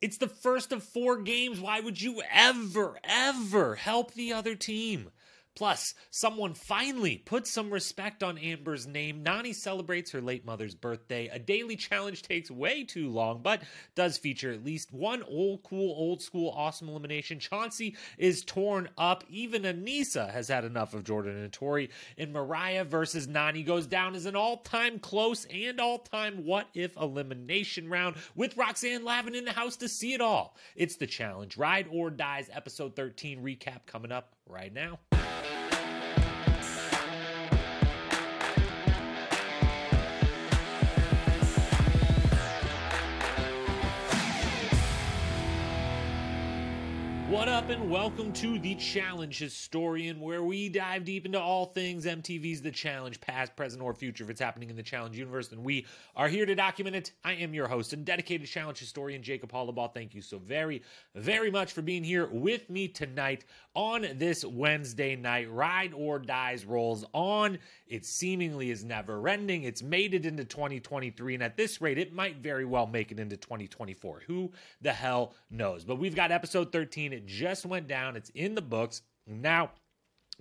It's the first of four games. Why would you ever, ever help the other team? Plus, someone finally put some respect on Amber's name. Nany celebrates her late mother's birthday. A daily challenge takes way too long, but does feature at least one old, cool, old school, awesome elimination. Chauncey is torn up. Even Aneesa has had enough of Jordan and Tori. And Moriah versus Nany goes down as an all time close and all time what if elimination round with Roxanne Lavin in the house to see it all. It's the challenge. Ride or Dies, episode 13 recap coming up right now. Up, and welcome to The Challenge Historian, where we dive deep into all things MTV's The Challenge, past, present, or future, if it's happening in the Challenge universe, then we are here to document it. I am your host and dedicated Challenge Historian, Jacob Hollabaugh. Thank you so very, very much for being here with me tonight on this Wednesday night. Ride or Dies rolls on. It seemingly is never ending. It's made it into 2023, and at this rate, it might very well make it into 2024. Who the hell knows? But we've got episode 13 it just went down. It's in the books. Now,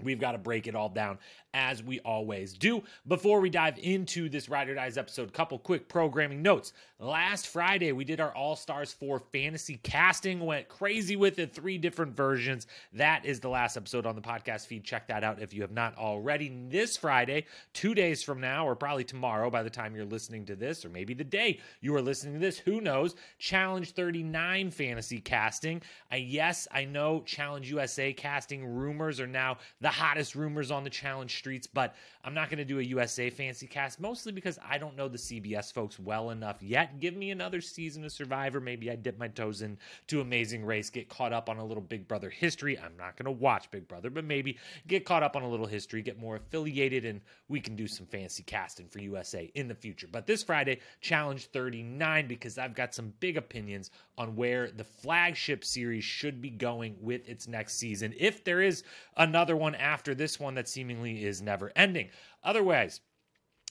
We've got to break it all down as we always do. Before we dive into this Ride or Dies episode, couple quick programming notes. Last Friday, we did our All Stars 4 fantasy casting, went crazy with it, three different versions. That is the last episode on the podcast feed. Check that out if you have not already. This Friday, two days from now, or probably tomorrow by the time you're listening to this, or maybe the day you are listening to this, who knows? Challenge 39 fantasy casting. Uh, yes, I know Challenge USA casting rumors are now the hottest rumors on the challenge streets, but I'm not going to do a USA fancy cast, mostly because I don't know the CBS folks well enough yet. Give me another season of Survivor. Maybe I dip my toes in to Amazing Race, get caught up on a little Big Brother history. I'm not going to watch Big Brother, but maybe get caught up on a little history, get more affiliated, and we can do some fancy casting for USA in the future. But this Friday, Challenge 39, because I've got some big opinions on where the flagship series should be going with its next season. If there is another one after this one that seemingly is never ending. Otherwise,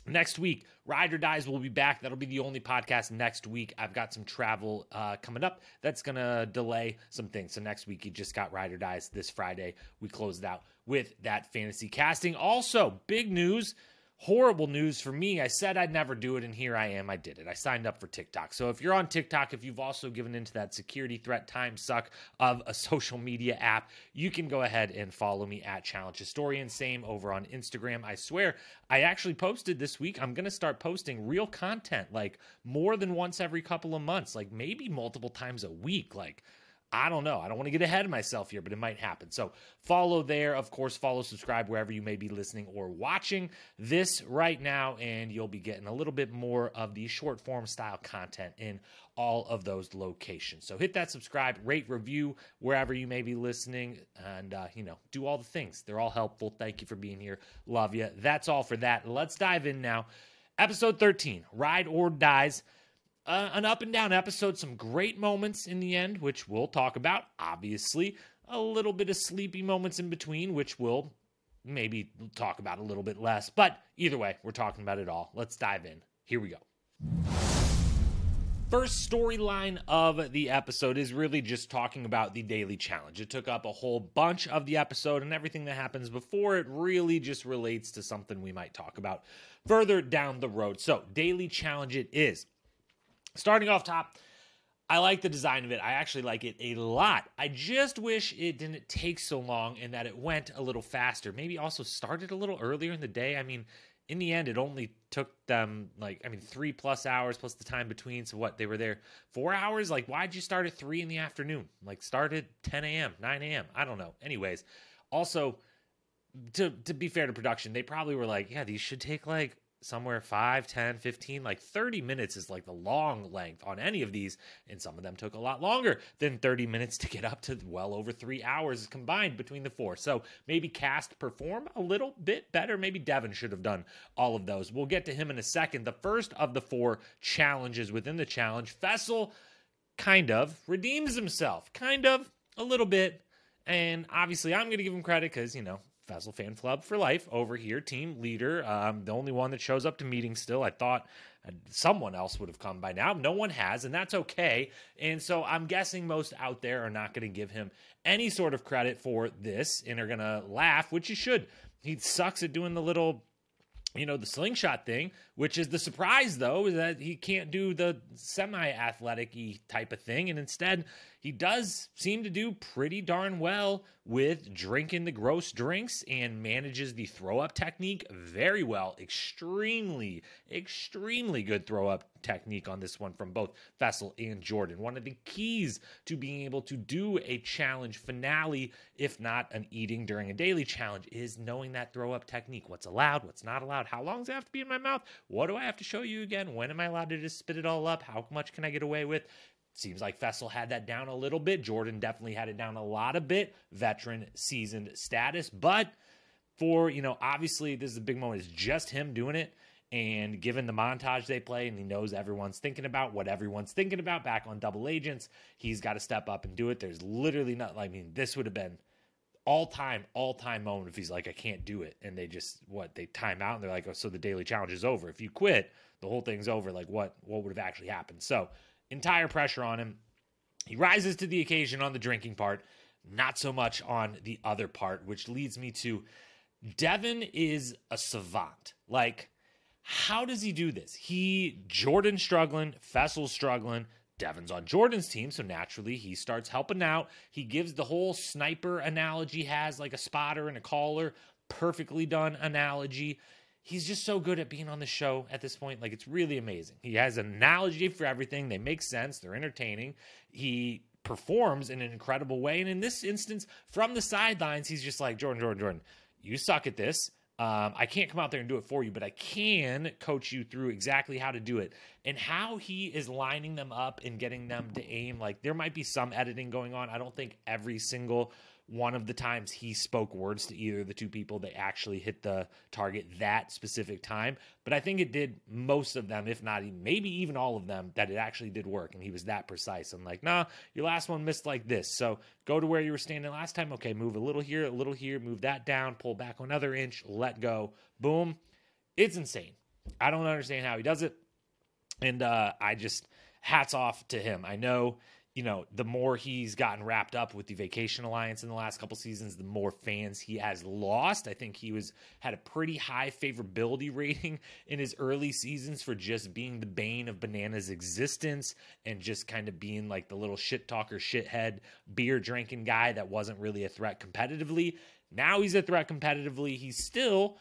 Next week, Ride or Dies will be back. That'll be the only podcast next week. I've got some travel uh, coming up that's going to delay some things. So next week, you just got Ride or Dies this Friday. We closed out with that fantasy casting. Also, big news horrible news for me. I said I'd never do it, and here I am. I did it. I signed up for TikTok. So if you're on TikTok, if you've also given into that security threat time suck of a social media app, you can go ahead and follow me at Challenge Historian. Same over on Instagram. I swear, I actually posted this week. I'm going to start posting real content, like more than once every couple of months, like maybe multiple times a week. Like, I don't know. I don't want to get ahead of myself here, but it might happen. So follow there. Of course, follow, subscribe wherever you may be listening or watching this right now, and you'll be getting a little bit more of the short form style content in all of those locations. So hit that subscribe, rate, review wherever you may be listening, and uh, you know, do all the things. They're all helpful. Thank you for being here. Love you. That's all for that. Let's dive in now. Episode 13 Ride or Dies uh, an up and down episode, some great moments in the end, which we'll talk about, obviously. A little bit of sleepy moments in between, which we'll maybe talk about a little bit less. But either way, we're talking about it all. Let's dive in. Here we go. First storyline of the episode is really just talking about the daily challenge. It took up a whole bunch of the episode, and everything that happens before it really just relates to something we might talk about further down the road. So, daily challenge it is. Starting off top, I like the design of it. I actually like it a lot. I just wish it didn't take so long and that it went a little faster. Maybe also started a little earlier in the day. I mean, in the end, it only took them like, I mean, three plus hours plus the time between. So what? They were there four hours? Like, why'd you start at three in the afternoon? Like, start at 10 a.m., 9 a.m. I don't know. Anyways, also, to to be fair to production, they probably were like, yeah, these should take like somewhere 5 10 15 like 30 minutes is like the long length on any of these and some of them took a lot longer than 30 minutes to get up to well over three hours combined between the four. So maybe cast perform a little bit better. Maybe devin should have done all of those. We'll get to him in a second. The first of the four challenges within the challenge faysal kind of redeems himself kind of a little bit. And obviously i'm going to give him credit because you know Faysal Fan Club for life over here, team leader. Um, the only one that shows up to meetings still. I thought someone else would have come by now. No one has, and that's okay. And so I'm guessing most out there are not going to give him any sort of credit for this and are going to laugh, which you should. He sucks at doing the little you know, the slingshot thing, which is the surprise though, is that he can't do the semi athletic type of thing. And instead, he does seem to do pretty darn well with drinking the gross drinks and manages the throw up technique very well. Extremely, extremely good throw up technique on this one from both Faysal and Jordan. One of the keys to being able to do a challenge finale, if not an eating during a daily challenge, is knowing that throw up technique. What's allowed, what's not allowed, how long does it have to be in my mouth? What do I have to show you again? When am I allowed to just spit it all up? How much can I get away with? Seems like Faysal had that down a little bit. Jordan definitely had it down a lot a bit. Veteran, seasoned status. But for, you know, obviously this is a big moment. It's just him doing it. And given the montage they play, and he knows everyone's thinking about what everyone's thinking about back on Double Agents, he's got to step up and do it. There's literally not, I mean, this would have been all time, all time moment if he's like, I can't do it. And they just, what, they time out and they're like, oh, so the daily challenge is over. If you quit, the whole thing's over. Like, what, what would have actually happened? So, entire pressure on him. He rises to the occasion on the drinking part, not so much on the other part, which leads me to Devin is a savant. Like, how does he do this? He, Jordan struggling, Faysal's struggling. Devin's on Jordan's team, so naturally he starts helping out. He gives the whole sniper analogy, has like a spotter and a caller, perfectly done analogy he's just so good at being on the show at this point. Like it's really amazing. He has an analogy for everything. They make sense. They're entertaining. He performs in an incredible way. And in this instance, from the sidelines, he's just like Jordan, Jordan, Jordan. You suck at this. Um, I can't come out there and do it for you, but I can coach you through exactly how to do it and how he is lining them up and getting them to aim. Like there might be some editing going on. I don't think every single one of the times he spoke words to either of the two people they actually hit the target that specific time. But i think it did most of them if not maybe even all of them that it actually did work and he was that precise i'm like nah your last one missed like this. So go to where you were standing last time. Okay move a little here a little here move that down pull back another inch let go. Boom. It's insane. I don't understand how he does it. And uh, i just hats off to him. I know you know, the more he's gotten wrapped up with the Vacation Alliance in the last couple seasons, the more fans he has lost. I think he was had a pretty high favorability rating in his early seasons for just being the bane of Banana's existence and just kind of being like the little shit talker, shithead, beer drinking guy that wasn't really a threat competitively. Now he's a threat competitively. He's still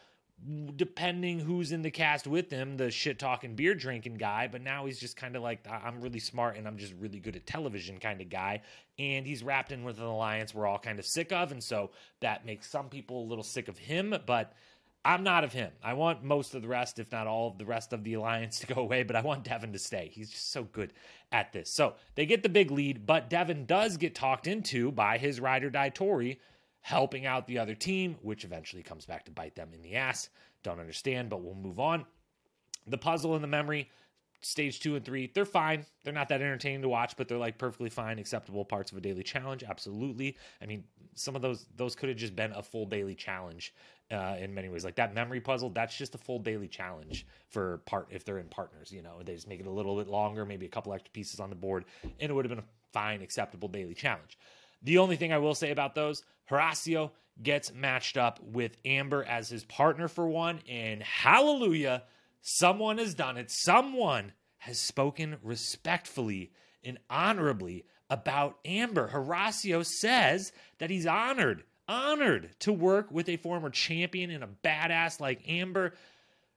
depending who's in the cast with him, the shit talking, beer drinking guy. But now he's just kind of like, I'm really smart and I'm just really good at television kind of guy. And he's wrapped in with an alliance we're all kind of sick of. And so that makes some people a little sick of him. But I'm not of him. I want most of the rest, if not all of the rest of the alliance to go away, but I want Devin to stay. He's just so good at this. So they get the big lead, but Devin does get talked into by his ride or die Tori helping out the other team, which eventually comes back to bite them in the ass. Don't understand, but we'll move on. The puzzle and the memory, stage two and three, they're fine. They're not that entertaining to watch, but they're like perfectly fine, acceptable parts of a daily challenge. Absolutely. I mean, some of those those could have just been a full daily challenge uh, in many ways. Like that memory puzzle, that's just a full daily challenge for part if they're in partners. You know, they just make it a little bit longer, maybe a couple extra pieces on the board, and it would have been a fine, acceptable daily challenge. The only thing I will say about those, Horacio gets matched up with Amber as his partner for one, and hallelujah, someone has done it. Someone has spoken respectfully and honorably about Amber. Horacio says that he's honored, honored to work with a former champion and a badass like Amber.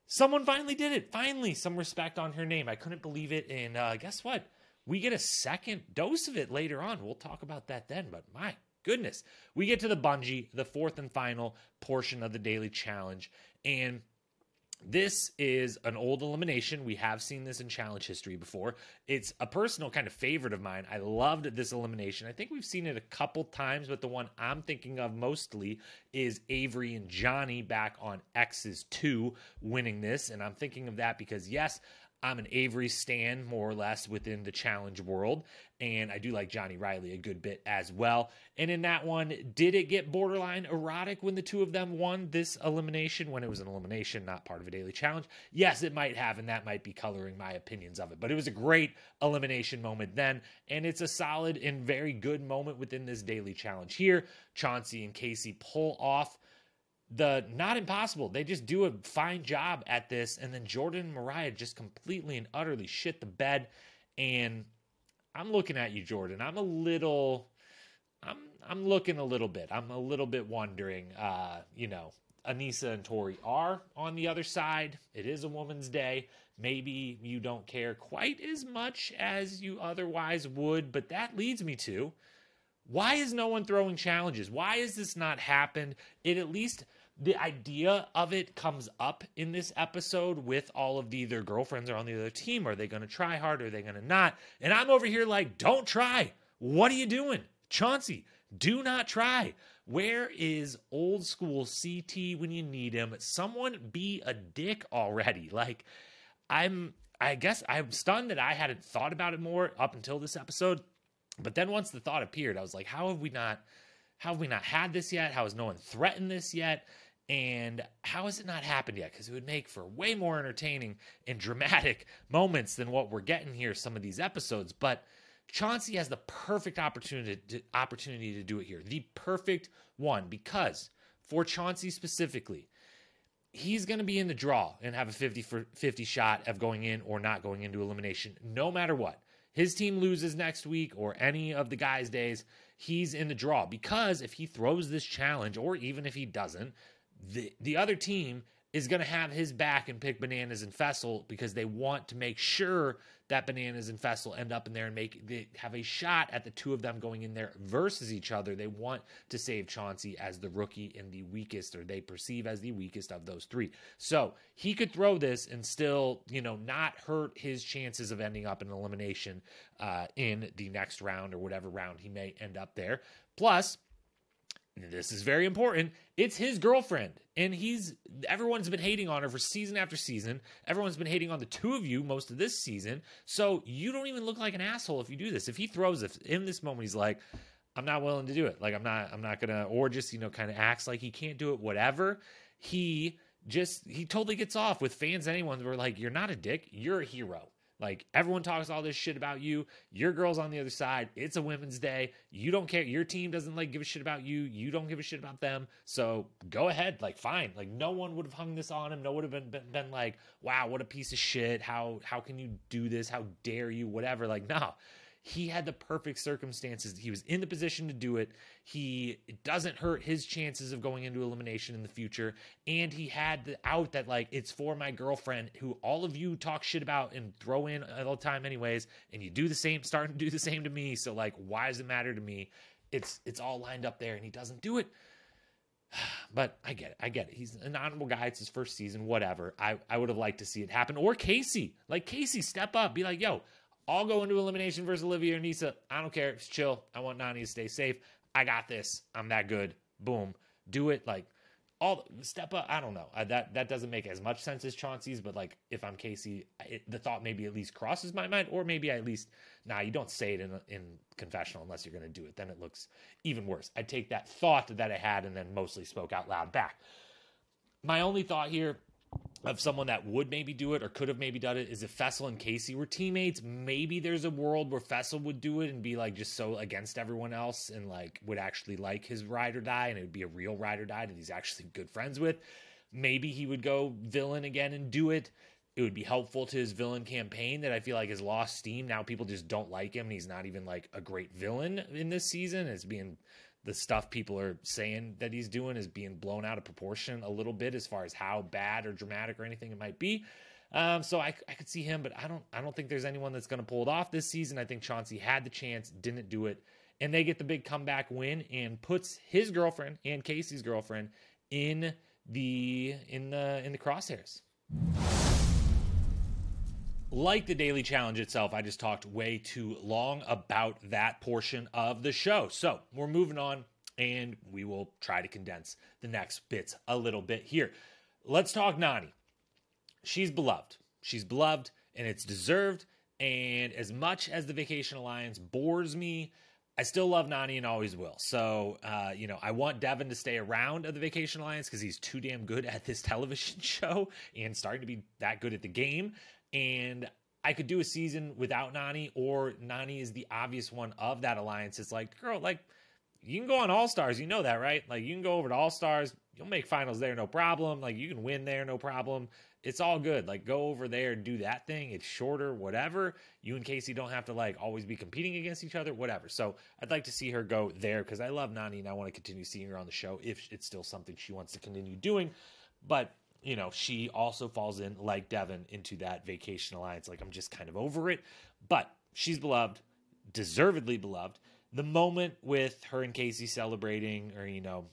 Someone finally did it. Finally, some respect on her name. I couldn't believe it. And uh, guess what? We get a second dose of it later on. We'll talk about that then, but my goodness. We get to the bungee, the fourth and final portion of the daily challenge. And this is an old elimination. We have seen this in challenge history before. It's a personal kind of favorite of mine. I loved this elimination. I think we've seen it a couple times, but the one I'm thinking of mostly is Avery and Johnny back on X's 2 winning this. And I'm thinking of that because, yes, I'm an Avery Stan, more or less, within the challenge world. And I do like Johnny Reilly a good bit as well. And in that one, did it get borderline erotic when the two of them won this elimination, when it was an elimination, not part of a daily challenge? Yes, it might have, and that might be coloring my opinions of it. But it was a great elimination moment then. And it's a solid and very good moment within this daily challenge here. Chauncey and Casey pull off the not impossible. They just do a fine job at this. And then Jordan and Moriah just completely and utterly shit the bed. And I'm looking at you, Jordan. I'm a little I'm I'm looking a little bit. I'm a little bit wondering, uh, you know, Aneesa and Tori are on the other side. It is a woman's day. Maybe you don't care quite as much as you otherwise would, but that leads me to why is no one throwing challenges? Why has this not happened? It at least the idea of it comes up in this episode with all of the their girlfriends are on the other team. Are they going to try hard? Are they going to not? And I'm over here like, don't try. What are you doing? Chauncey, do not try. Where is old school CT when you need him? Someone be a dick already. Like, I'm, I guess I'm stunned that I hadn't thought about it more up until this episode. But then once the thought appeared, I was like, how have we not, how have we not had this yet? How has no one threatened this yet? And how has it not happened yet? Because it would make for way more entertaining and dramatic moments than what we're getting here, some of these episodes. But Chauncey has the perfect opportunity to, opportunity to do it here. The perfect one. Because for Chauncey specifically, he's going to be in the draw and have a 50 for 50 shot of going in or not going into elimination, no matter what. His team loses next week or any of the guys' days, he's in the draw because if he throws this challenge, or even if he doesn't, the the other team is going to have his back and pick bananas and Faysal because they want to make sure that bananas and Faysal end up in there and make they have a shot at the two of them going in there versus each other. They want to save Chauncey as the rookie and the weakest, or they perceive as the weakest of those three. So he could throw this and still, you know, not hurt his chances of ending up in elimination uh, in the next round or whatever round he may end up there. Plus, this is very important. It's his girlfriend, and he's everyone's been hating on her for season after season. Everyone's been hating on the two of you most of this season. So you don't even look like an asshole if you do this. If he throws it in this moment, he's like, "I'm not willing to do it. Like I'm not. I'm not gonna." Or just you know, kind of acts like he can't do it. Whatever. He just he totally gets off with fans. Anyone were like, "You're not a dick. You're a hero." Like everyone talks all this shit about you. Your girl's on the other side. It's a women's day. You don't care. Your team doesn't like give a shit about you. You don't give a shit about them. So go ahead. Like fine. Like no one would have hung this on him. No one would have been, been, been like, wow, what a piece of shit. How how can you do this? How dare you? Whatever. Like no he had the perfect circumstances. He was in the position to do it. He it doesn't hurt his chances of going into elimination in the future. And he had the out that like it's for my girlfriend who all of you talk shit about and throw in all the time anyways. And you do the same, starting to do the same to me. So like, why does it matter to me? It's it's all lined up there and he doesn't do it. But I get it. I get it. He's an honorable guy. It's his first season, whatever. I, I would have liked to see it happen. Or Casey. Like Casey, step up. Be like, yo, I'll go into elimination versus Olivia or Nisa. I don't care. It's chill. I want Nany to stay safe. I got this. I'm that good. Boom. Do it. Like all step up. I don't know. I, that that doesn't make as much sense as Chauncey's, but like if I'm Casey, it, the thought maybe at least crosses my mind, or maybe I at least nah. You don't say it in in confessional unless you're going to do it. Then it looks even worse. I take that thought that I had and then mostly spoke out loud back. My only thought here of someone that would maybe do it or could have maybe done it is if Faysal and Casey were teammates, maybe there's a world where Faysal would do it and be like just so against everyone else and like would actually like his ride or die and it would be a real ride or die that he's actually good friends with. Maybe he would go villain again and do it. It would be helpful to his villain campaign that I feel like has lost steam. Now people just don't like him and he's not even like a great villain in this season. It's being the stuff people are saying that he's doing is being blown out of proportion a little bit as far as how bad or dramatic or anything it might be. Um, so I, I could see him, but I don't I don't think there's anyone that's going to pull it off this season. I think Chauncey had the chance, didn't do it, and they get the big comeback win and puts his girlfriend and Casey's girlfriend in the in the in the crosshairs. Like the daily challenge itself, I just talked way too long about that portion of the show. So we're moving on and we will try to condense the next bits a little bit here. Let's talk Nany. She's beloved. She's beloved and it's deserved. And as much as the Vacation Alliance bores me, I still love Nany and always will. So, uh, you know, I want Devin to stay around at the Vacation Alliance because he's too damn good at this television show and starting to be that good at the game. And I could do a season without Nany, or Nany is the obvious one of that alliance. It's like, girl, like you can go on All Stars, you know that, right? Like you can go over to All Stars, you'll make finals there, no problem. Like you can win there, no problem. It's all good. Like go over there do that thing. It's shorter, whatever. You and Casey don't have to like always be competing against each other, whatever. So I'd like to see her go there because I love Nany and I want to continue seeing her on the show if it's still something she wants to continue doing. But you know, she also falls in, like Devin, into that vacation alliance. Like, I'm just kind of over it. But she's beloved, deservedly beloved. The moment with her and Casey celebrating, or, you know,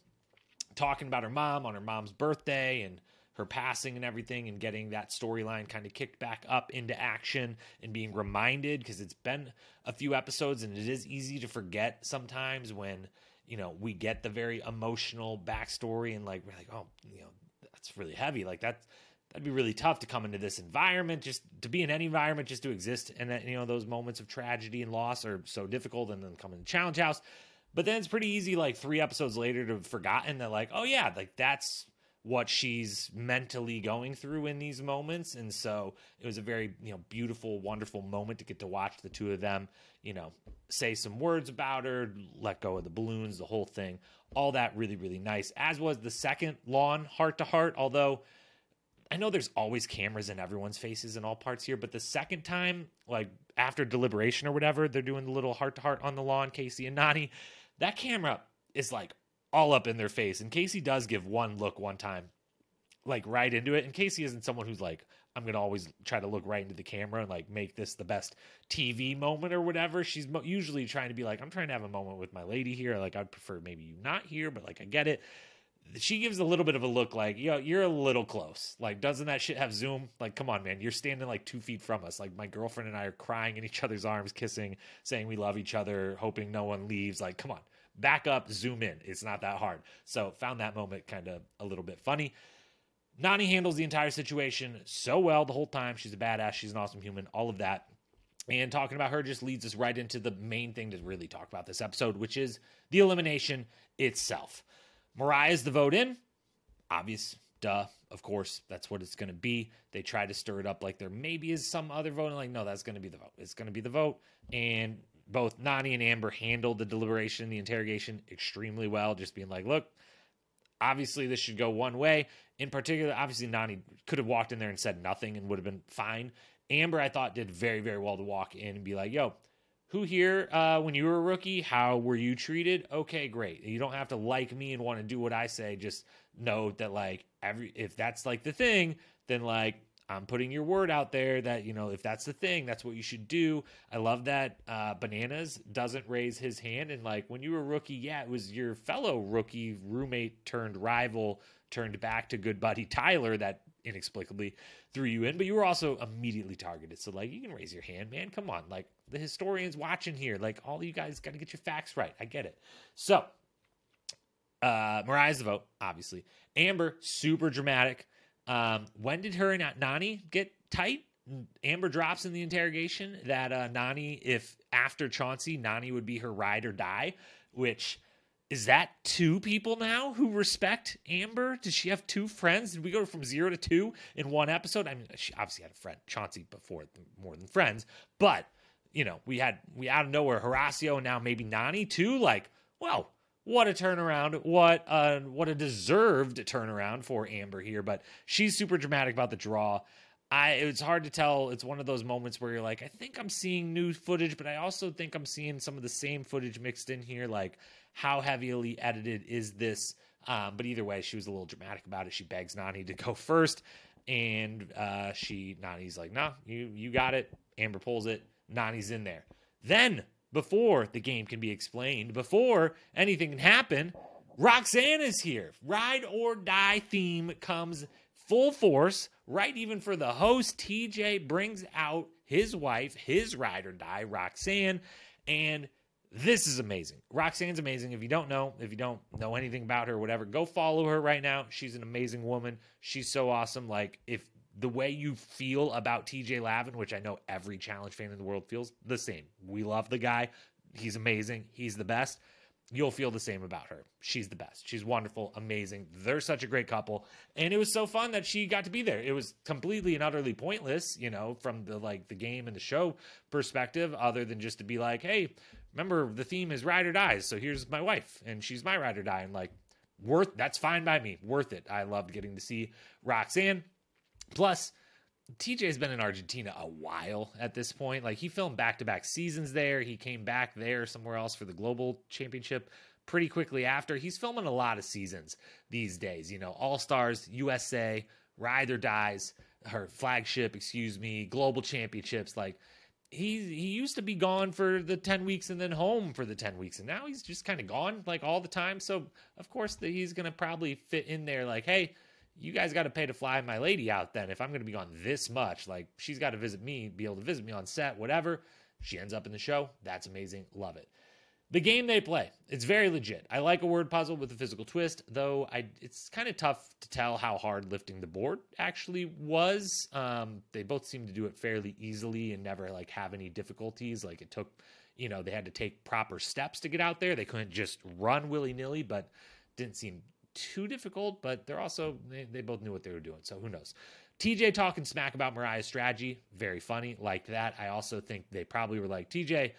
talking about her mom on her mom's birthday and her passing and everything, and getting that storyline kind of kicked back up into action and being reminded because it's been a few episodes and it is easy to forget sometimes when you know we get the very emotional backstory and like we're like oh you know that's really heavy. Like that that'd be really tough to come into this environment, just to be in any environment, just to exist. And that, you know, those moments of tragedy and loss are so difficult and then come in the challenge house. But then it's pretty easy, like three episodes later, to have forgotten that, like, oh yeah, like that's what she's mentally going through in these moments. And so it was a very, you know, beautiful, wonderful moment to get to watch the two of them, you know, say some words about her, let go of the balloons, the whole thing. All that really, really nice. As was the second lawn heart to heart, although I know there's always cameras in everyone's faces in all parts here, but the second time, like after deliberation or whatever, they're doing the little heart to heart on the lawn, Casey and Nany. That camera is like all up in their face. And Casey does give one look one time, like right into it. And Casey isn't someone who's like, I'm to always try to look right into the camera and like make this the best TV moment or whatever. She's mo- usually trying to be like, I'm trying to have a moment with my lady here. Like, I'd prefer maybe you not here, but like, I get it. She gives a little bit of a look like, yo, you're a little close. Like, doesn't that shit have zoom? Like, come on, man. You're standing like two feet from us. Like, my girlfriend and I are crying in each other's arms, kissing, saying we love each other, hoping no one leaves. Like, come on, back up, zoom in. It's not that hard. So, found that moment kind of a little bit funny. Nany handles the entire situation so well the whole time. She's a badass. She's an awesome human. All of that. And talking about her just leads us right into the main thing to really talk about this episode, which is the elimination itself. Moriah's the vote in. Obvious, duh. Of course, that's what it's going to be. They try to stir it up like there maybe is some other vote. And like, no, that's going to be the vote. It's going to be the vote. And both Nany and Amber handled the deliberation, the interrogation extremely well, just being like, look, obviously this should go one way. In particular, obviously Nany could have walked in there and said nothing and would have been fine. Amber, I thought, did very, very well to walk in and be like, yo, who here, uh, when you were a rookie, how were you treated? Okay, great. You don't have to like me and want to do what I say. Just know that, like, every if that's like the thing, then like I'm putting your word out there that, you know, if that's the thing, that's what you should do. I love that uh, Bananas doesn't raise his hand. And like when you were rookie, yeah, it was your fellow rookie roommate turned rival turned back to good buddy Tyler that inexplicably threw you in, but you were also immediately targeted. So like you can raise your hand, man. Come on. Like the historians watching here, like all you guys got to get your facts right. I get it. So uh Moriah's the vote, obviously. Amber, super dramatic um, when did her and Nany get tight? Amber drops in the interrogation that uh, Nany, if after Chauncey, Nany would be her ride or die, which is that two people now who respect Amber? Does she have two friends? Did we go from zero to two in one episode? I mean, she obviously had a friend, Chauncey, before more than friends, but you know, we had we out of nowhere Horacio and now maybe Nany too. Like, well, what a turnaround! What a what a deserved turnaround for Amber here. But she's super dramatic about the draw. I it's hard to tell. It's one of those moments where you're like, I think I'm seeing new footage, but I also think I'm seeing some of the same footage mixed in here. Like, how heavily edited is this? Um, but either way, she was a little dramatic about it. She begs nany to go first, and uh, she nany's like, "No, nah, you you got it." Amber pulls it. nany's in there. Then before the game can be explained, before anything can happen, Roxanne is here. Ride or die theme comes full force, right? Even for the host, TJ brings out his wife, his ride or die, Roxanne, and this is amazing. Roxanne's amazing. If you don't know, if you don't know anything about her, whatever, go follow her right now. She's an amazing woman. She's so awesome. Like, if the way you feel about TJ Lavin, which I know every challenge fan in the world feels the same. We love the guy. He's amazing. He's the best. You'll feel the same about her. She's the best. She's wonderful, amazing. They're such a great couple. And it was so fun that she got to be there. It was completely and utterly pointless, you know, from the like the game and the show perspective, other than just to be like, hey, remember the theme is ride or dies. So here's my wife, and she's my ride or die. And like, worth that's fine by me. Worth it. I loved getting to see Roxanne. Plus, TJ's been in Argentina a while at this point. Like he filmed back to back seasons there. He came back there somewhere else for the global championship pretty quickly after. He's filming a lot of seasons these days. You know, All Stars, USA, Ride or Dies, her flagship, excuse me, global championships. Like he he used to be gone for the 10 weeks and then home for the 10 weeks and now he's just kind of gone like all the time so of course that he's going to probably fit in there like hey you guys got to pay to fly my lady out then. If i'm going to be gone this much like she's got to visit me be able to visit me on set whatever. She ends up in the show. That's amazing. Love it. The game they play it's very legit. I like a word puzzle with a physical twist though i it's kind of tough to tell how hard lifting the board actually was. Um, they both seem to do it fairly easily and never like have any difficulties. Like it took you know they had to take proper steps to get out there. They couldn't just run willy-nilly but didn't seem too difficult, but they're also they, they both knew what they were doing. So who knows? TJ talking smack about Moriah's strategy, very funny, like that. I also think they probably were like TJ,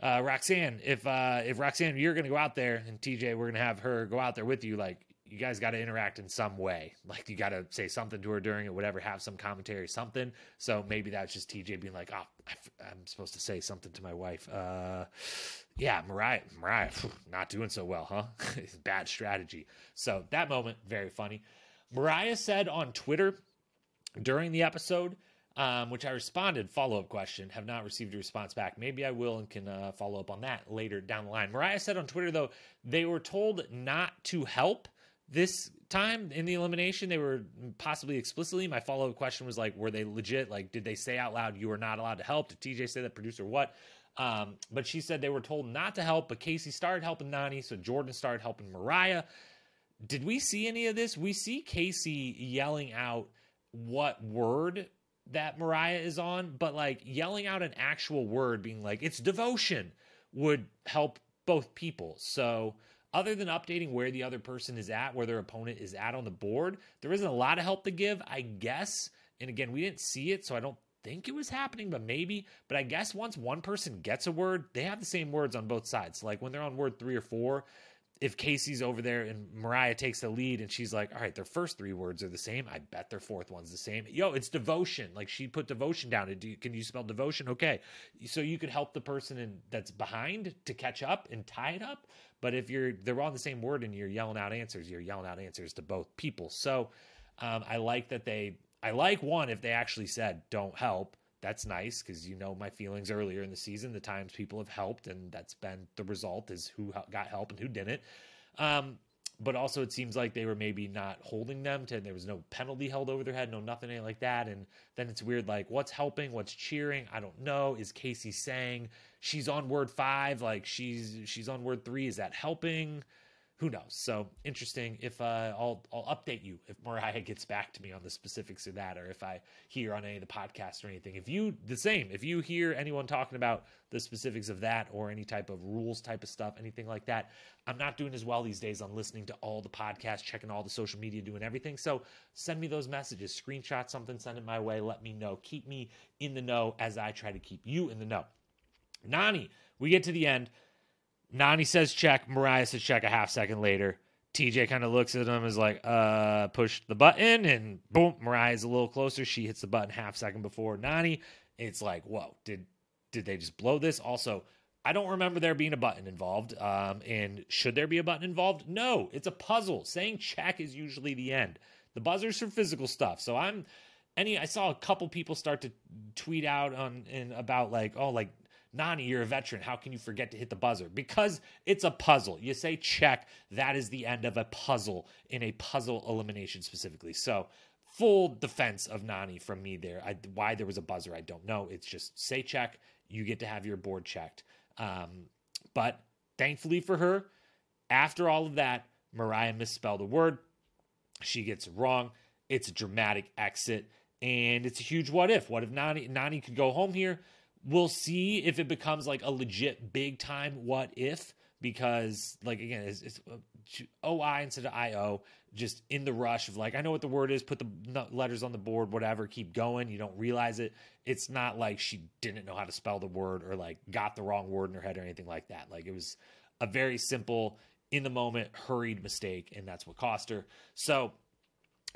uh, Roxanne, if uh, if Roxanne, you're gonna go out there, and TJ, we're gonna have her go out there with you. Like you guys got to interact in some way. Like you got to say something to her during it, whatever, have some commentary, something. So maybe that's just TJ being like, oh, I, am supposed to say something to my wife. Uh, yeah, Moriah, Moriah, not doing so well, huh? Bad strategy. So that moment, very funny. Moriah said on Twitter during the episode, um, which I responded, follow up question, have not received a response back. Maybe I will and can uh, follow up on that later down the line. Moriah said on Twitter, though, they were told not to help this time in the elimination. They were possibly explicitly. My follow up question was like, were they legit? Like, did they say out loud, you were not allowed to help? Did TJ say that, producer, what? Um, but she said they were told not to help, but Casey started helping Nany, so Jordan started helping Moriah. Did we see any of this? We see Casey yelling out what word that Moriah is on, but like yelling out an actual word, being like, it's devotion, would help both people. So, other than updating where the other person is at, where their opponent is at on the board, there isn't a lot of help to give, I guess. And again, we didn't see it, so I don't think it was happening, but maybe. But I guess once one person gets a word, they have the same words on both sides. Like when they're on word three or four, if Casey's over there and Moriah takes the lead and she's like, all right, their first three words are the same. I bet their fourth one's the same. Yo, it's devotion. Like she put devotion down. Can you spell devotion? Okay. So you could help the person in, that's behind to catch up and tie it up. But if you're, they're on the same word and you're yelling out answers, you're yelling out answers to both people. So um, I like that they I like one if they actually said don't help. That's nice because you know my feelings earlier in the season, the times people have helped, and that's been the result is who got help and who didn't. Um, but also, it seems like they were maybe not holding them to. There was no penalty held over their head, no nothing like that. And then it's weird, like what's helping, what's cheering. I don't know. Is Casey saying she's on word five, like she's she's on word three? Is that helping? Who knows? So interesting. If uh, I'll I'll update you if Moriah gets back to me on the specifics of that, or if I hear on any of the podcasts or anything. If you the same, if you hear anyone talking about the specifics of that or any type of rules type of stuff, anything like that, I'm not doing as well these days on listening to all the podcasts, checking all the social media, doing everything. So send me those messages, screenshot something, send it my way. Let me know. Keep me in the know as I try to keep you in the know. Nany, we get to the end. Nany says check. Moriah says check a half second later. TJ kind of looks at him is like, uh, push the button, and boom, Moriah's a little closer. She hits the button half second before Nany. It's like, whoa, did did they just blow this? Also, I don't remember there being a button involved. Um, and should there be a button involved? No, it's a puzzle. Saying check is usually the end. The buzzers for physical stuff. So I'm any I saw a couple people start to tweet out on and about like, oh, like Nany, you're a veteran. How can you forget to hit the buzzer? Because it's a puzzle. You say check, that is the end of a puzzle in a puzzle elimination specifically. So, full defense of Nany from me there. I, why there was a buzzer, I don't know. It's just say check, you get to have your board checked. Um, but thankfully for her, after all of that, Moriah misspelled a word. She gets it wrong. It's a dramatic exit And it's a huge what if. What if Nany, Nany could go home here? We'll see if it becomes like a legit big time what if because like again it's, it's uh, oi instead of io just in the rush of like i know what the word is put the letters on the board whatever keep going you don't realize it. It's not like she didn't know how to spell the word or like got the wrong word in her head or anything like that. Like it was a very simple in the moment hurried mistake and that's what cost her. So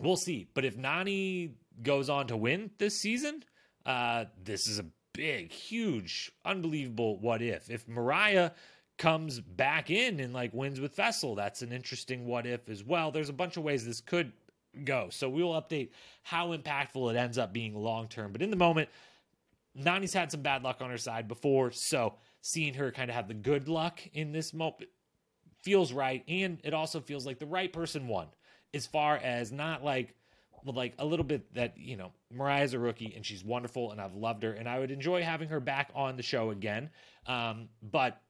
we'll see. But if nany goes on to win this season uh this is a big huge unbelievable what if if moriah comes back in and like wins with Faysal. That's an interesting what if as well. There's a bunch of ways this could go. So we will update how impactful it ends up being long term. But in the moment, Nany's had some bad luck on her side before. So seeing her kind of have the good luck in this moment feels right. And it also feels like the right person won as far as not like like a little bit that you know Moriah's a rookie and she's wonderful and I've loved her and I would enjoy having her back on the show again. Um, but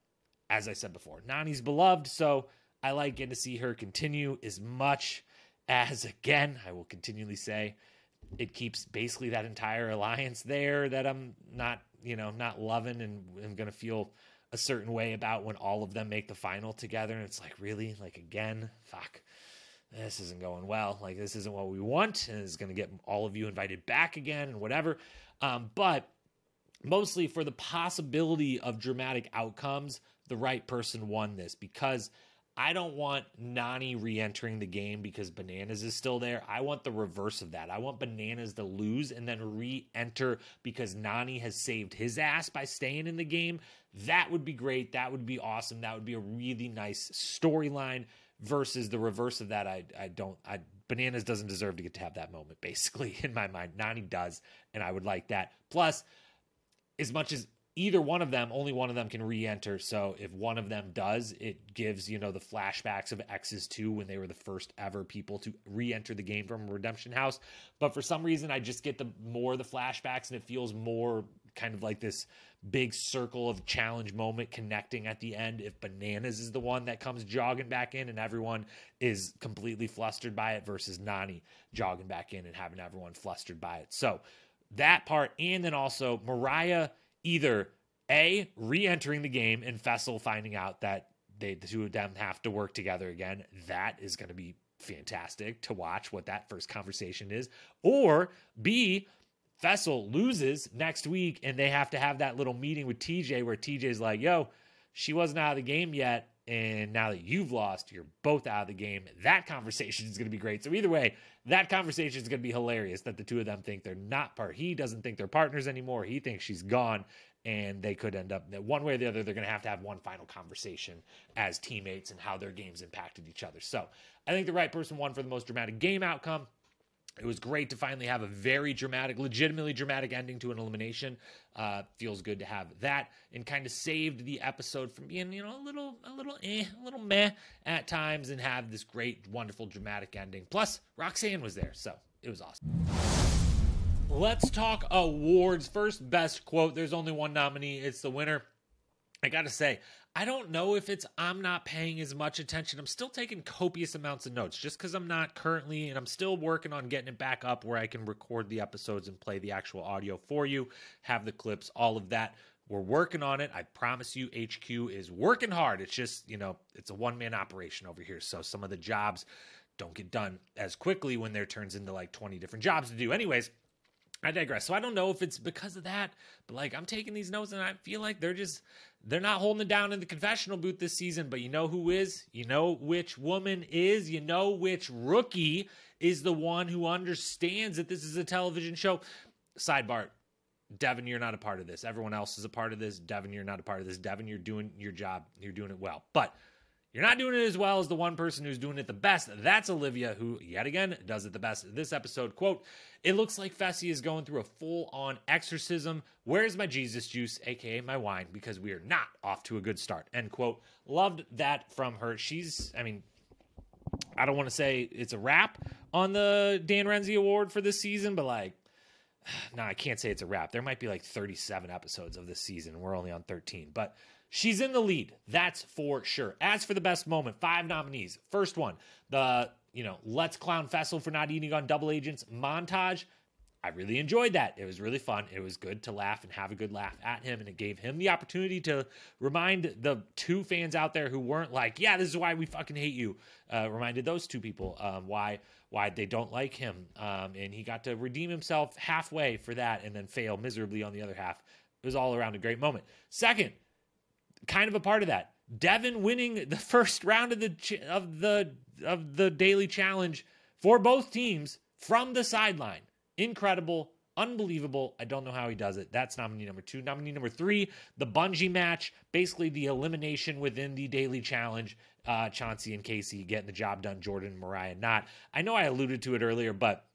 as I said before, Nany's beloved, so I like getting to see her continue as much as, again, I will continually say, it keeps basically that entire alliance there that I'm not, you know, not loving and I'm to feel a certain way about when all of them make the final together. And it's like, really? Like, again? Fuck. This isn't going well. Like, this isn't what we want. And it's going to get all of you invited back again and whatever. Um, but mostly for the possibility of dramatic outcomes the right person won this because I don't want Nany re entering the game because Bananas is still there. I want the reverse of that. I want Bananas to lose and then re enter because Nany has saved his ass by staying in the game. That would be great. That would be awesome. That would be a really nice storyline versus the reverse of that. I, I don't, I, Bananas doesn't deserve to get to have that moment, basically, in my mind. Nany does, and I would like that. Plus, as much as either one of them, only one of them can re-enter. So if one of them does, it gives you know the flashbacks of X's two when they were the first ever people to re-enter the game from Redemption House. But for some reason, I just get the more the flashbacks, and it feels more kind of like this big circle of challenge moment connecting at the end. If Bananas is the one that comes jogging back in, and everyone is completely flustered by it, versus Nany jogging back in and having everyone flustered by it. So that part, and then also Moriah either A, re entering the game and Faysal finding out that they, the two of them have to work together again. That is going to be fantastic to watch what that first conversation is. Or B, Faysal loses next week and they have to have that little meeting with TJ where TJ's like, yo, she wasn't out of the game yet. And now that you've lost, you're both out of the game. That conversation is going to be great. So, either way, that conversation is going to be hilarious that the two of them think they're not part. He doesn't think they're partners anymore. He thinks she's gone. And they could end up one way or the other. They're going to have to have one final conversation as teammates and how their games impacted each other. So, I think the right person won for the most dramatic game outcome. It was great to finally have a very dramatic, legitimately dramatic ending to an elimination. Uh, feels good to have that, and kind of saved the episode from being, you know, a little, a little, eh, a little meh at times, and have this great, wonderful, dramatic ending. Plus, Roxanne was there, so it was awesome. Let's talk awards. First, best quote. There's only one nominee. It's the winner. I got to say, I don't know if it's I'm not paying as much attention. I'm still taking copious amounts of notes just because I'm not currently, and I'm still working on getting it back up where I can record the episodes and play the actual audio for you, have the clips, all of that. We're working on it. I promise you, HQ is working hard. It's just, you know, it's a one man operation over here. So some of the jobs don't get done as quickly when there turns into like 20 different jobs to do. Anyways, I digress. So I don't know if it's because of that, but like I'm taking these notes and I feel like they're just they're not holding it down in the confessional booth this season, but you know who is? You know which woman is? You know which rookie is the one who understands that this is a television show? Sidebar. Devin, you're not a part of this. Everyone else is a part of this. Devin, you're not a part of this. Devin, you're doing your job. You're doing it well. But you're not doing it as well as the one person who's doing it the best. That's Olivia, who, yet again, does it the best. This episode, quote, it looks like Fessy is going through a full on exorcism. Where's my Jesus juice, aka my wine, because we are not off to a good start, end quote. Loved that from her. She's, I mean, I don't want to say it's a wrap on the Dan Renzi Award for this season, but like, no, I can't say it's a wrap. There might be like 37 episodes of this season. We're only on 13, but She's in the lead. That's for sure. As for the best moment, five nominees. First one, the, you know, let's clown Faysal for not eating on double agents montage. I really enjoyed that. It was really fun. It was good to laugh and have a good laugh at him. And it gave him the opportunity to remind the two fans out there who weren't like, yeah, this is why we fucking hate you. Uh, reminded those two people um, why why they don't like him. Um, and he got to redeem himself halfway for that and then fail miserably on the other half. It was all around a great moment. Second, kind of a part of that. Devin winning the first round of the of the of the daily challenge for both teams from the sideline Incredible, unbelievable. I don't know how he does it. That's nominee number two. Nominee number three, the bungee match, basically the elimination within the daily challenge. Uh, Chauncey and Casey getting the job done. Jordan and Moriah not. I know I alluded to it earlier, but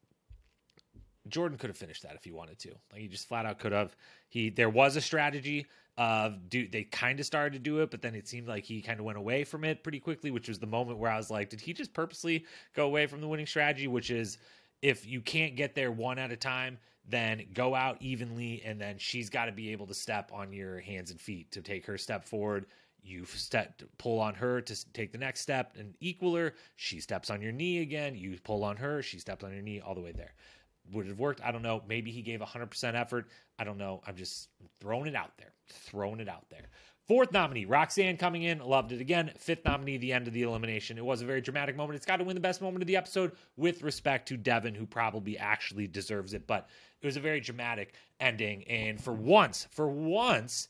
Jordan could have finished that if he wanted to. Like he just flat out could have. He there was a strategy of do they kind of started to do it, but then it seemed like he kind of went away from it pretty quickly, which was the moment where I was like, did he just purposely go away from the winning strategy? Which is if you can't get there one at a time, then go out evenly, and then she's got to be able to step on your hands and feet to take her step forward. You step pull on her to take the next step and equal her. She steps on your knee again. You pull on her. She steps on your knee all the way there. Would it have worked? I don't know. Maybe he gave 100% effort. I don't know. I'm just throwing it out there. Throwing it out there. Fourth nominee, Roxanne coming in, loved it again. Fifth nominee, the end of the elimination. It was a very dramatic moment. It's got to win the best moment of the episode with respect to Devin, who probably actually deserves it. But it was a very dramatic ending. And for once, for once,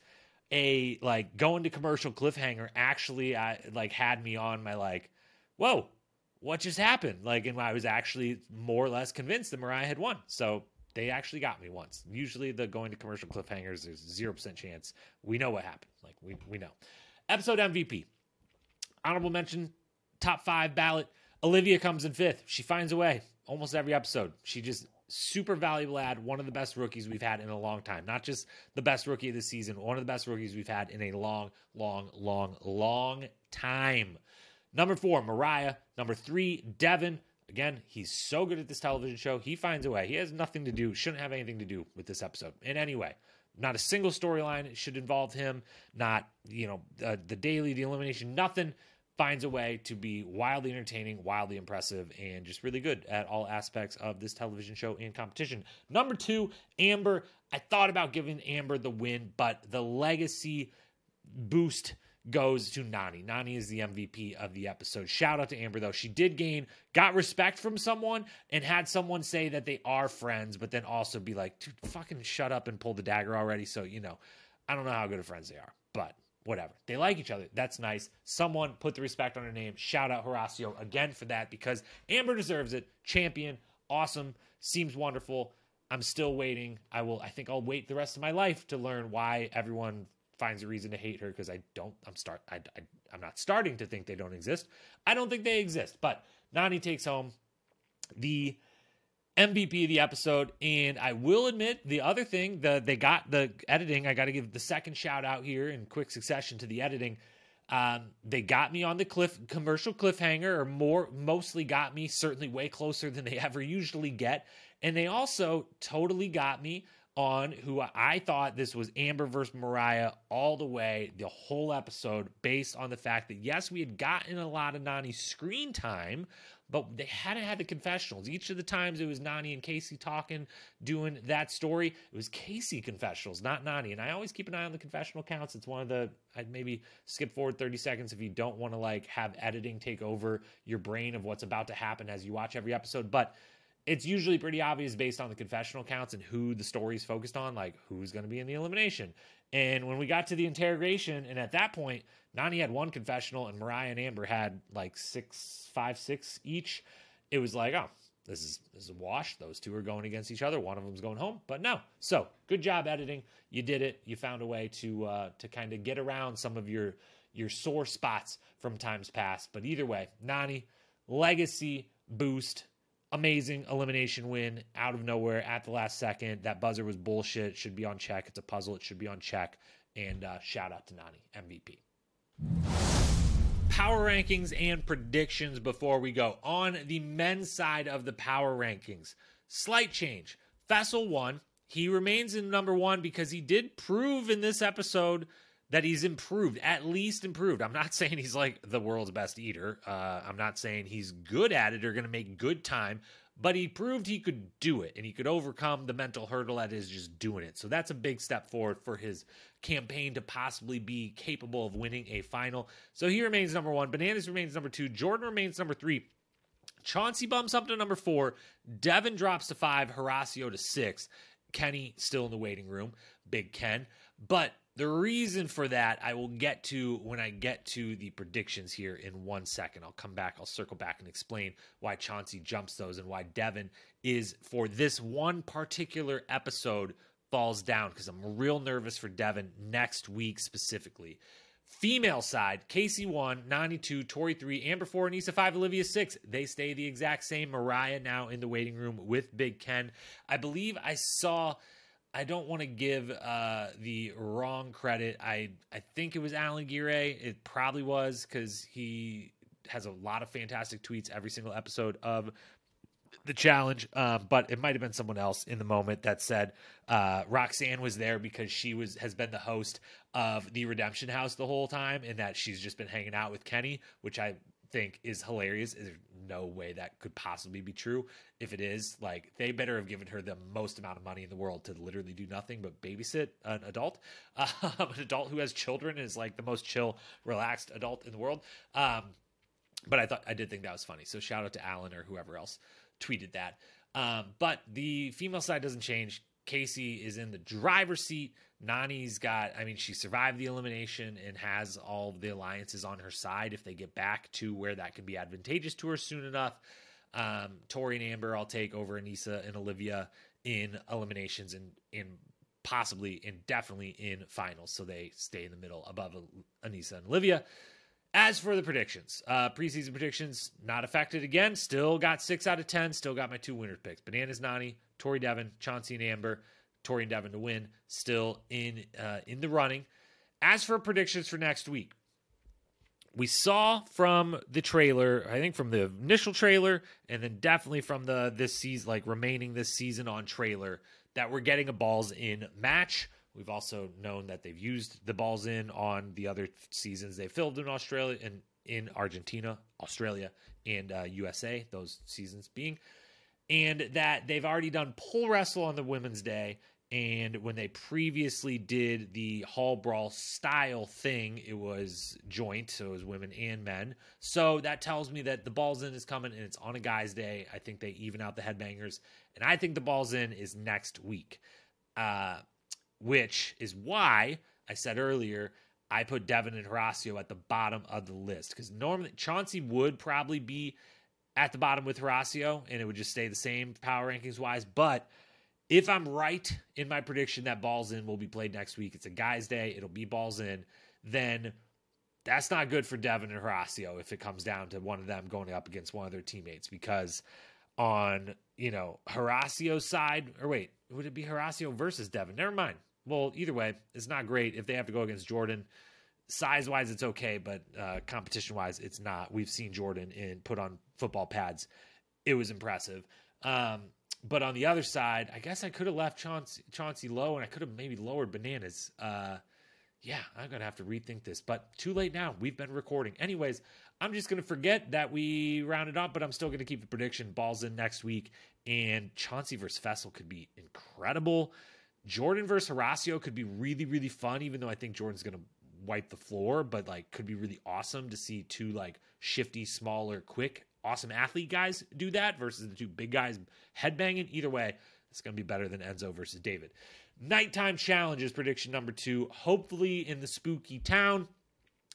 a like going to commercial cliffhanger actually I, like had me on my like, whoa, what just happened? Like, and I was actually more or less convinced that Moriah had won. So they actually got me once. Usually, the going to commercial cliffhangers, there's zero percent chance. We know what happened. Like we we know. Episode MVP, honorable mention, top five ballot. Olivia comes in fifth. She finds a way almost every episode. She just super valuable ad. One of the best rookies we've had in a long time. Not just the best rookie of the season. One of the best rookies we've had in a long, long, long, long time. Number four, Moriah. Number three, Devin. Again, he's so good at this television show. He finds a way. He has nothing to do, shouldn't have anything to do with this episode in any way. Not a single storyline should involve him. Not, you know, uh, the daily, the elimination, nothing finds a way to be wildly entertaining, wildly impressive, and just really good at all aspects of this television show and competition. Number two, Amber. I thought about giving Amber the win, but the legacy boost goes to Nany. Nany is the MVP of the episode. Shout out to Amber, though. She did gain, got respect from someone, and had someone say that they are friends, but then also be like, dude, fucking shut up and pull the dagger already. So, you know, I don't know how good of friends they are, but whatever. They like each other. That's nice. Someone put the respect on her name. Shout out Horacio again for that because Amber deserves it. Champion, awesome, seems wonderful. I'm still waiting. I will. I think I'll wait the rest of my life to learn why everyone finds a reason to hate her because I don't. I'm start. I, I I'm not starting to think they don't exist. I don't think they exist. But Nany takes home the MVP of the episode, and I will admit the other thing. The they got the editing. I got to give the second shout out here in quick succession to the editing. Um, they got me on the cliff commercial cliffhanger, or more mostly got me certainly way closer than they ever usually get, and they also totally got me on who I thought this was Amber versus Moriah all the way, the whole episode, based on the fact that, yes, we had gotten a lot of Nany's screen time, but they hadn't had the confessionals. Each of the times it was Nany and Kaycee talking, doing that story, it was Kaycee confessionals, not Nany. And I always keep an eye on the confessional counts. It's one of the, I'd maybe skip forward 30 seconds if you don't want to like have editing take over your brain of what's about to happen as you watch every episode. But it's usually pretty obvious based on the confessional counts and who the story's focused on, like who's going to be in the elimination. And when we got to the interrogation, and at that point, Nany had one confessional and Moriah and Amber had like six, five, six each. It was like, oh, this is this is a wash. Those two are going against each other. One of them's going home, but no. So good job editing. You did it. You found a way to uh, to kind of get around some of your your sore spots from times past. But either way, Nany legacy boost amazing elimination win out of nowhere at the last second. That buzzer was bullshit. should be on check. It's a puzzle. It should be on check. And uh, shout out to Nany, MVP. Power rankings and predictions before we go. On the men's side of the power rankings, slight change. Faysal won. He remains in number one because he did prove in this episode that he's improved, at least improved. I'm not saying he's like the world's best eater. Uh, I'm not saying he's good at it or going to make good time. but he proved he could do it and he could overcome the mental hurdle that is just doing it. So that's a big step forward for his campaign to possibly be capable of winning a final. So he remains number one. Bananas remains number two. Jordan remains number three. Chauncey bumps up to number four. Devin drops to five. Horacio to six. Kenny still in the waiting room. Big Ken. But the reason for that I will get to when I get to the predictions here in one second. I'll come back, I'll circle back and explain why Chauncey jumps those and why Devin is for this one particular episode falls down because I'm real nervous for Devin next week specifically. Female side, Kaycee 1, 92, Tori 3, Amber 4, Aneesa 5, Olivia 6. They stay the exact same. Moriah now in the waiting room with Big Ken. I believe I saw I don't want to give uh, the wrong credit. I I think it was Alan Gire. It probably was because he has a lot of fantastic tweets every single episode of the challenge. Um, but it might have been someone else in the moment that said uh, Roxanne was there because she was has been the host of the Redemption House the whole time, and that she's just been hanging out with Kenny, which I think is hilarious. There's no way that could possibly be true. If it is, like they better have given her the most amount of money in the world to literally do nothing but babysit an adult, um, an adult who has children is like the most chill, relaxed adult in the world. Um, but I thought I did think that was funny. So shout out to Alan or whoever else tweeted that. Um, but the female side doesn't change. Kaycee is in the driver's seat. Nany's got, I mean, she survived the elimination and has all the alliances on her side if they get back to where that can be advantageous to her soon enough. Um, Tori and Amber, I'll take over Aneesa and Olivia in eliminations and in possibly and definitely in finals. So they stay in the middle above Aneesa and Olivia. As for the predictions, uh, preseason predictions not affected again. Still got six out of ten. Still got my two winner picks: Bananas Nany, Tori Devin, Chauncey and Amber. Tori and Devin to win, still in uh, in the running. As for predictions for next week, we saw from the trailer, I think from the initial trailer, and then definitely from the this season, like remaining this season on trailer, that we're getting a balls in match. We've also known that they've used the balls in on the other seasons they filmed in Australia and in Argentina, Australia, and uh, USA. Those seasons being, and that they've already done pole wrestle on the Women's Day and when they previously did the hall brawl style thing, it was joint, so it was women and men. So that tells me that the balls in is coming and it's on a guy's day. I think they even out the headbangers, and I think the balls in is next week, uh, which is why I said earlier I put Devin and Horacio at the bottom of the list. Because normally Chauncey would probably be at the bottom with Horacio, and it would just stay the same power rankings wise, but if I'm right in my prediction that Balls In will be played next week, it's a guy's day, it'll be Balls In, then that's not good for Devin and Horacio if it comes down to one of them going up against one of their teammates. Because on, you know, Horacio's side, or wait, would it be Horacio versus Devin? Never mind. Well, either way, it's not great if they have to go against Jordan. Size wise, it's okay, but uh, competition wise, it's not. We've seen Jordan in put on football pads. It was impressive. Um, but on the other side, I guess I could have left Chauncey, Chauncey low and I could have maybe lowered bananas. Uh, yeah, I'm going to have to rethink this, but too late now. We've been recording. Anyways, I'm just going to forget that we rounded up, but I'm still going to keep the prediction. Balls in next week. And Chauncey versus Faysal could be incredible. Jordan versus Horacio could be really, really fun, even though I think Jordan's going to wipe the floor, but like could be really awesome to see two like shifty, smaller, quick awesome athlete guys do that versus the two big guys headbanging. Either way, it's going to be better than Enzo versus David. Nighttime challenges prediction number two. Hopefully in the spooky town.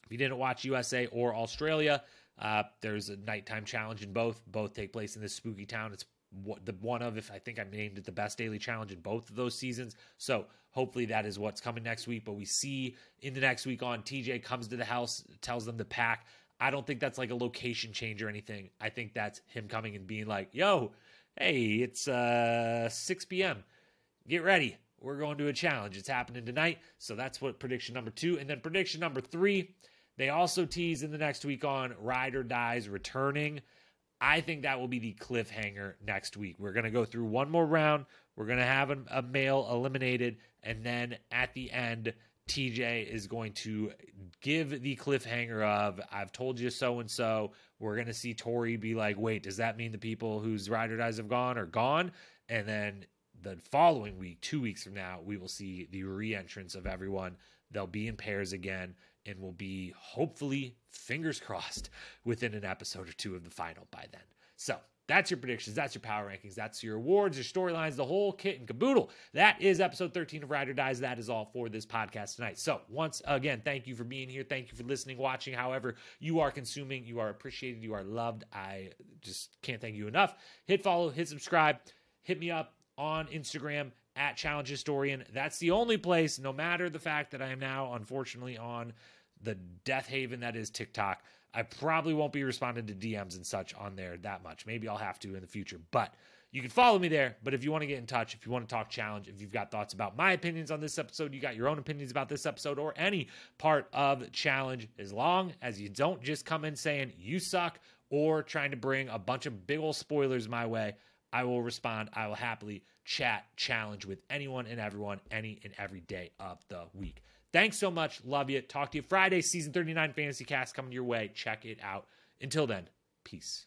If you didn't watch USA or Australia, uh, there's a nighttime challenge in both. Both take place in this spooky town. It's what the one of if I think I named it the best daily challenge in both of those seasons. So hopefully that is what's coming next week. But we see in the next week on TJ comes to the house, tells them to pack. I don't think that's like a location change or anything. I think that's him coming and being like, yo, hey, it's uh 6 p.m. Get ready. We're going to a challenge. It's happening tonight. So that's what prediction number two. And then prediction number three, they also tease in the next week on Ride or Dies returning. I think that will be the cliffhanger next week. We're going to go through one more round. We're going to have a, a male eliminated. And then at the end, TJ is going to give the cliffhanger of I've told you so and so. We're going to see Tori be like, wait, does that mean the people whose ride or dies have gone are gone? And then the following week, two weeks from now, we will see the re entrance of everyone. They'll be in pairs again and will be hopefully, fingers crossed, within an episode or two of the final by then. So that's your predictions. That's your power rankings. That's your awards, your storylines, the whole kit and caboodle. That is episode 13 of Ride or Dies. That is all for this podcast tonight. So, once again, thank you for being here. Thank you for listening, watching, however you are consuming. You are appreciated. You are loved. I just can't thank you enough. Hit follow, hit subscribe, hit me up on Instagram at Challenge Historian. That's the only place, no matter the fact that I am now, unfortunately, on the death haven that is TikTok. I probably won't be responding to DMs and such on there that much. Maybe I'll have to in the future, but you can follow me there. But if you want to get in touch, if you want to talk challenge, if you've got thoughts about my opinions on this episode, you got your own opinions about this episode or any part of challenge, as long as you don't just come in saying you suck or trying to bring a bunch of big old spoilers my way, I will respond. I will happily chat challenge with anyone and everyone any and every day of the week. Thanks so much. Love you. Talk to you Friday, season 39 Fantasy Cast coming your way. Check it out. Until then, peace.